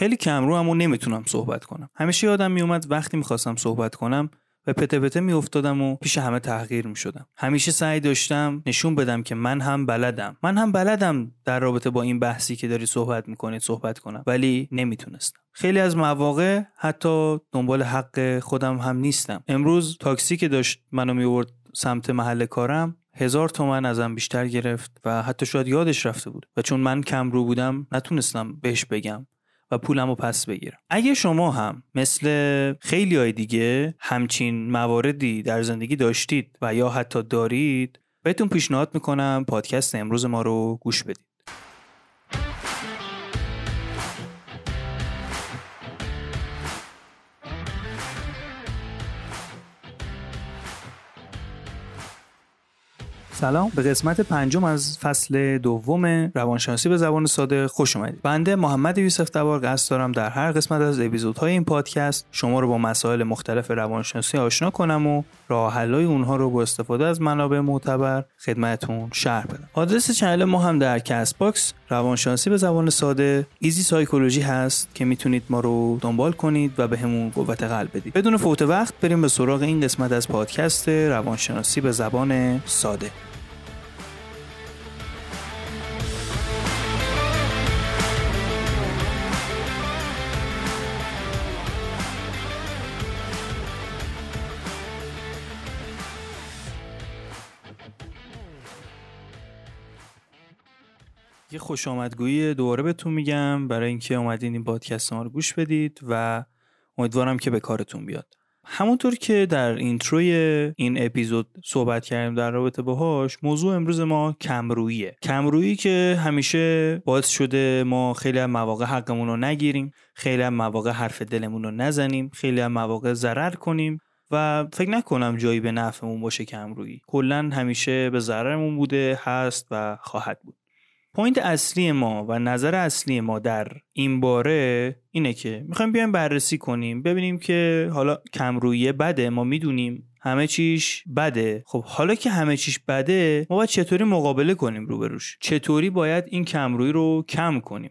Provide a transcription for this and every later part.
خیلی کمرو هم و نمی‌تونم صحبت کنم. همیشه یادم میومد وقتی می‌خواستم صحبت کنم و پته پته میافتادم و پیش همه تحقیر می‌شدم. همیشه سعی داشتم نشون بدم که من هم بلدم. من هم بلدم در رابطه با این بحثی که داری صحبت می‌کنید صحبت کنم ولی نمی‌تونستم. خیلی از مواقع حتی دنبال حق خودم هم نیستم. امروز تاکسی که داشت منو میورد سمت محل کارم هزار تومن ازم بیشتر گرفت و حتی شاید یادش رفته بود. و چون من کم رو بودم نتونستم بهش بگم. و پولم رو پس بگیرم. اگه شما هم مثل خیلی های دیگه همچین مواردی در زندگی داشتید و یا حتی دارید بهتون پیشنهاد می‌کنم پادکست امروز ما رو گوش بدید. سلام. به قسمت پنجم از فصل دوم روانشناسی به زبان ساده خوش اومدید. بنده محمد یوسف دوار قصد دارم در هر قسمت از اپیزودهای این پادکست شما رو با مسائل مختلف روانشناسی آشنا کنم و راه حلای اونها رو با استفاده از منابع معتبر خدمتتون شرح بدم. آدرس channel ما هم در Castbox روانشناسی به زبان ساده Easy Psychology هست که می‌تونید ما رو دنبال کنید و بهمون به قوت قلب بدید. بدون فوت وقت بریم به سراغ این قسمت از پادکست روانشناسی به زبان ساده. یه خوش آمدگویی دوباره بهتون میگم. برای اینکه اومدین این پادکست ما رو گوش بدید و امیدوارم که به کارتون بیاد. همونطور که در اینتروی این اپیزود صحبت کردیم در رابطه باهاش موضوع امروز ما کمروییه. کمرویی که همیشه باعث شده ما خیلی از مواقع حقمون رو نگیریم خیلی از مواقع حرف دلمون رو نزنیم خیلی از مواقع ضرر کنیم و فکر نکنم جایی به نفعمون باشه کمرویی. کلا همیشه به ضررمون بوده هست و خواهد بود. پوینت اصلی ما و نظر اصلی ما در این باره اینه که می‌خوایم بیایم بررسی کنیم ببینیم که حالا کمرویه بده ما می‌دونیم همه چیش بده. خب حالا که همه چیش بده ما باید چطوری مقابله کنیم روبروش چطوری باید این کمرویی رو کم کنیم؟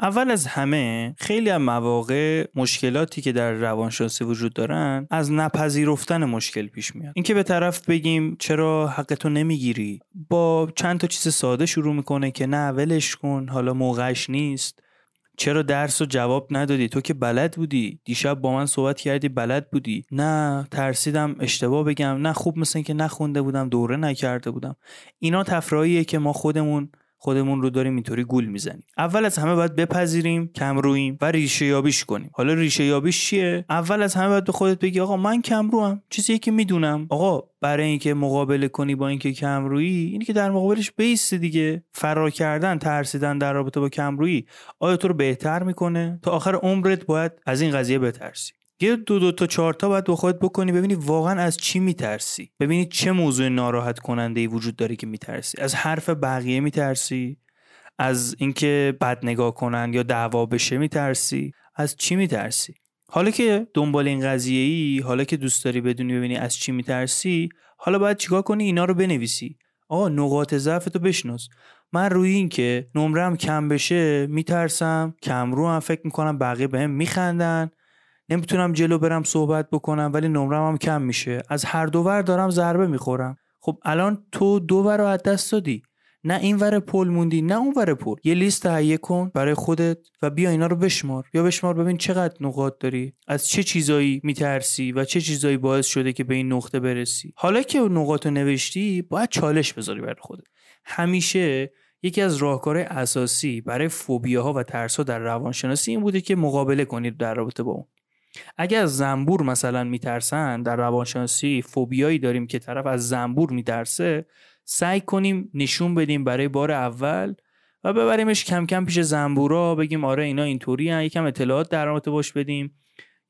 اول از همه خیلی از مواقع مشکلاتی که در روانشناسی وجود دارن از نپذیرفتن مشکل پیش میاد. اینکه به طرف بگیم چرا حقتو نمی‌گیری؟ با چند تا چیز ساده شروع می‌کنه که نه ولش کن حالا موقعش نیست. چرا درس و جواب ندادی؟ تو که بلد بودی. دیشب با من صحبت کردی بلد بودی. نه ترسیدم اشتباه بگم. نه خوب مثل که نخونده بودم دوره نکرده بودم. اینا تفراییه که ما خودمون خودمون رو داریم اینطوری گول می‌زنیم. اول از همه باید بپذیریم کم رویم و ریشه یابیش کنیم. حالا ریشه یابیش چیه؟ اول از همه باید به خودت بگی آقا من کم روم چیزی که می‌دونم. آقا برای اینکه مقابله کنی با اینکه کم رویی اینی که در مقابلش بیست دیگه. فرار کردن ترسیدن در رابطه با کم رویی آیا تو رو بهتر می‌کنه؟ تا آخر عمرت باید از این قضیه بترسی. یه دو دو تا چهار تا باید با خودت بکنی ببینی واقعا از چی میترسی. ببینی چه موضوع ناراحت کننده ای وجود داره که میترسی. از حرف بقیه میترسی؟ از اینکه بد نگاه کنن یا دعوا بشه میترسی؟ از چی میترسی؟ حالا که دنبال این قضیه ای حالا که دوست داری بدونی ببینی از چی میترسی حالا باید چیکار کنی؟ اینا رو بنویسی. آقا نقاط ضعف تو بشناس. من روی این که نمرم کم بشه میترسم کم رو هم فکر می‌کنم بقیه بهم میخندن. نمی‌تونم جلو برم صحبت بکنم ولی نمرم هم کم میشه. از هر دو ور دارم ضربه می‌خورم. خب الان تو دو ور رو از دست دادی. نه این ور پل موندی نه اون ور پل. یه لیست تهیه کن برای خودت و بیا اینا رو بشمار. یا بشمار ببین چقدر نقاط داری. از چه چیزایی میترسی و چه چیزایی باعث شده که به این نقطه برسی. حالا که نقاط رو نوشتی باید چالش بذاری برای خودت. همیشه یکی از راهکارهای اساسی برای فوبیاها و ترسها در روانشناسی این بوده که مقابله کنید در رابطه با اون. اگر از زنبور مثلا میترسن در روانشناسی فوبیایی داریم که طرف از زنبور میترسه سعی کنیم نشون بدیم برای بار اول و ببریمش کم کم پیش زنبورا بگیم آره اینا اینطوری یکم اطلاعات در رابطه باش بدیم.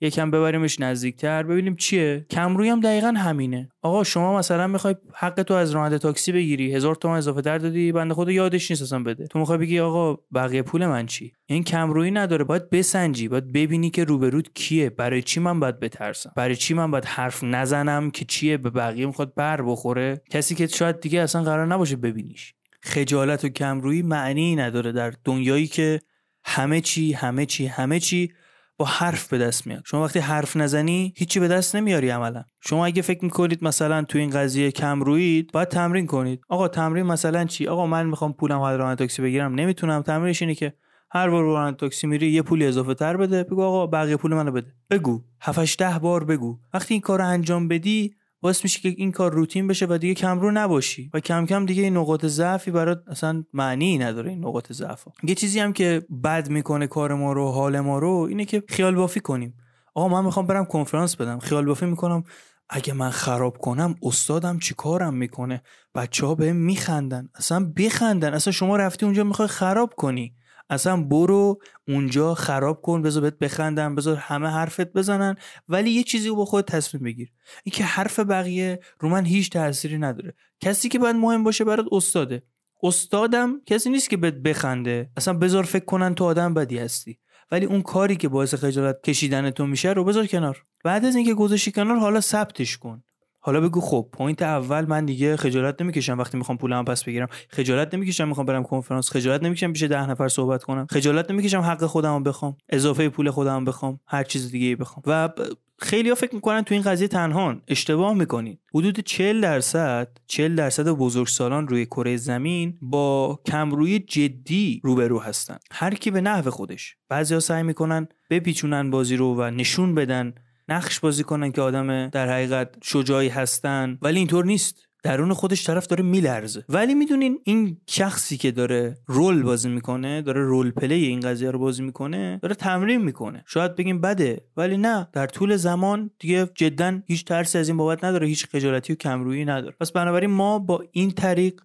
یکم ببریمش نزدیکتر. ببینیم چیه. کمروی هم دقیقا همینه. آقا شما مثلا می‌خوای حق تو از راننده تاکسی بگیری. هزار تومن اضافه در دادی بنده خود یادش نیست اصلا بده. تو می‌خوای بگی آقا بقیه پول من چی؟ این کمرویی نداره. باید بسنجی باید ببینی که روبرود کیه. برای چی من باید بترسم؟ برای چی من باید حرف نزنم که چیه؟ به بقیه می‌خواد بر بخوره. کسی که شاید دیگه اصلا قرار نباشه ببینیش. خجالت و کمرویی معنی نداره در دنیایی که همه چی همه چی همه چی با حرف به دست میاد. شما وقتی حرف نزنی هیچی به دست نمیاری عملا. شما اگه فکر می‌کنید مثلا تو این قضیه کم روید باید تمرین کنید. آقا تمرین مثلا چی؟ آقا من می‌خوام پولم از راننده تاکسی بگیرم. نمی‌تونم. تمرینش اینه که هر بار راننده تاکسی میری یه پولی اضافه تر بده. بگو آقا بقیه پول منو بده. بگو. 7 ده بار بگو. وقتی این کارو انجام بدی باعث میشه که این کار روتین بشه و دیگه کمرو نباشی. و کم کم دیگه این نقاط ضعفی برات اصلا معنی نداره این نقاط ضعف یه چیزی هم که بد می‌کنه کار ما رو حال ما رو اینه که خیال بافی کنیم. آقا من می‌خوام برم کنفرانس بدم. خیال بافی می‌کنم اگه من خراب کنم استادم چی کارم می‌کنه؟ بچه ها به میخندن. اصلا بخندن. اصلا شما رفتی اونجا می‌خوای خراب کنی. اصلا برو اونجا خراب کن بذار بهت بخندم بذار همه حرفت بزنن ولی یه چیزی رو با خود تصمیم بگیر. اینکه حرف بقیه رو من هیچ تأثیری نداره. کسی که باید مهم باشه برات استاده. استادم کسی نیست که بهت بخنده. اصلا بذار فکر کنن تو آدم بدی هستی. ولی اون کاری که باعث خجالت کشیدن تو میشه رو بذار کنار. بعد از اینکه گذاشتی کنار حالا ثبتش کن. حالا بگو خب point اول من دیگه خجالت نمی‌کشم وقتی می‌خوام پولم پس بگیرم. خجالت نمی‌کشم می‌خوام برم کنفرانس. خجالت نمی‌کشم پیش ده نفر صحبت کنم. خجالت نمی‌کشم حق خودم بخوام اضافه پول خودم بخوام هر چیز دیگه بخوام. و خیلی ها فکر می‌کنن تو این قضیه تنهان. اشتباه می‌کنید حدود 40 درصد 40 درصد بزرگسالان روی کره زمین با کمروی جدی روبرو هستن. هر کی به نحو خودش. بعضیا سعی می‌کنن بپیچونن بازی رو و نشون بدن نقش بازی کنن که آدم در حقیقت شجاعی هستن. ولی اینطور نیست. درون خودش طرف داره میلرزه. ولی می‌دونین این شخصی که داره رول بازی می‌کنه داره رول پلی این قضیه رو بازی می‌کنه داره تمرین می‌کنه. شاید بگیم بده ولی نه. در طول زمان دیگه جدا هیچ ترسی از این بابت نداره. هیچ خجالتی و کمرویی نداره. پس بنابراین ما با این طریق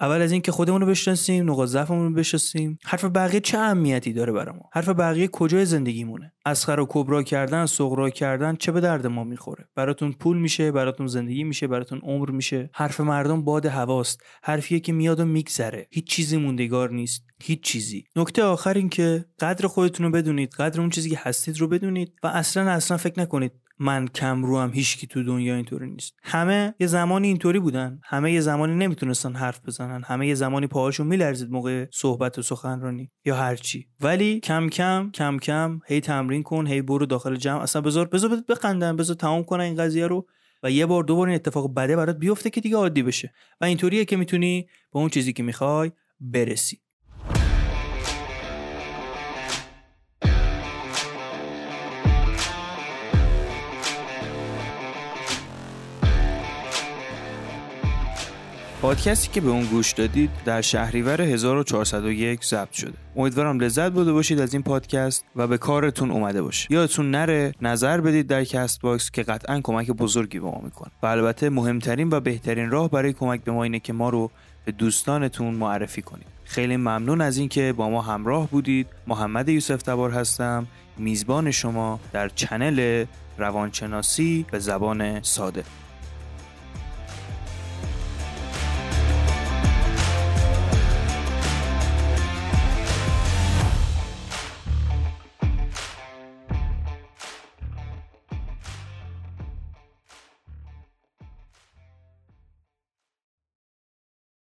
اول از اینکه خودمون رو بشناسیم نقاط ضعفمون رو بشناسیم. حرف بقیه چه اهمیتی داره برای ما؟ حرف بقیه کجای زندگیمونه؟ اسخر و کبرا کردن سغرا کردن چه به درد ما می‌خوره؟ براتون پول میشه براتون زندگی میشه براتون عمر میشه. حرف مردم باد هواست. حرفیه که میاد و میگذره. هیچ چیزی موندگار نیست. هیچ چیزی. نکته آخر این که قدر خودتون رو بدونید قدر اون چیزی که هستید رو بدونید و اصلا اصلا فکر نکنید من کم رو هم هیچکی تو دنیا اینطوری نیست. همه یه زمانی اینطوری بودن. همه یه زمانی نمی‌تونستن حرف بزنن. همه یه زمانی پاهاشون میلرزید موقع صحبت و سخنرانی یا هرچی. ولی کم کم کم کم هی تمرین کن هی برو داخل جمع. اصلا بذار بذار بخندن بذار تمام کنن این قضیه رو و یه بار دوباره این اتفاق بده برات بیفته که دیگه عادی بشه. و اینطوریه که می‌تونی به اون چیزی که می‌خوای برسی. پادکستی که به اون گوش دادید در شهریور 1401 ضبط شده. امیدوارم لذت برده باشید از این پادکست و به کارتون اومده باشه. یادتون نره نظر بدید در کست باکس که قطعا کمک بزرگی به ما می‌کنه. و البته مهمترین و بهترین راه برای کمک به ما اینه که ما رو به دوستانتون معرفی کنید. خیلی ممنون از اینکه با ما همراه بودید. محمد یوسف تبار هستم. میزبان شما در چنل روانشناسی به زبان ساده.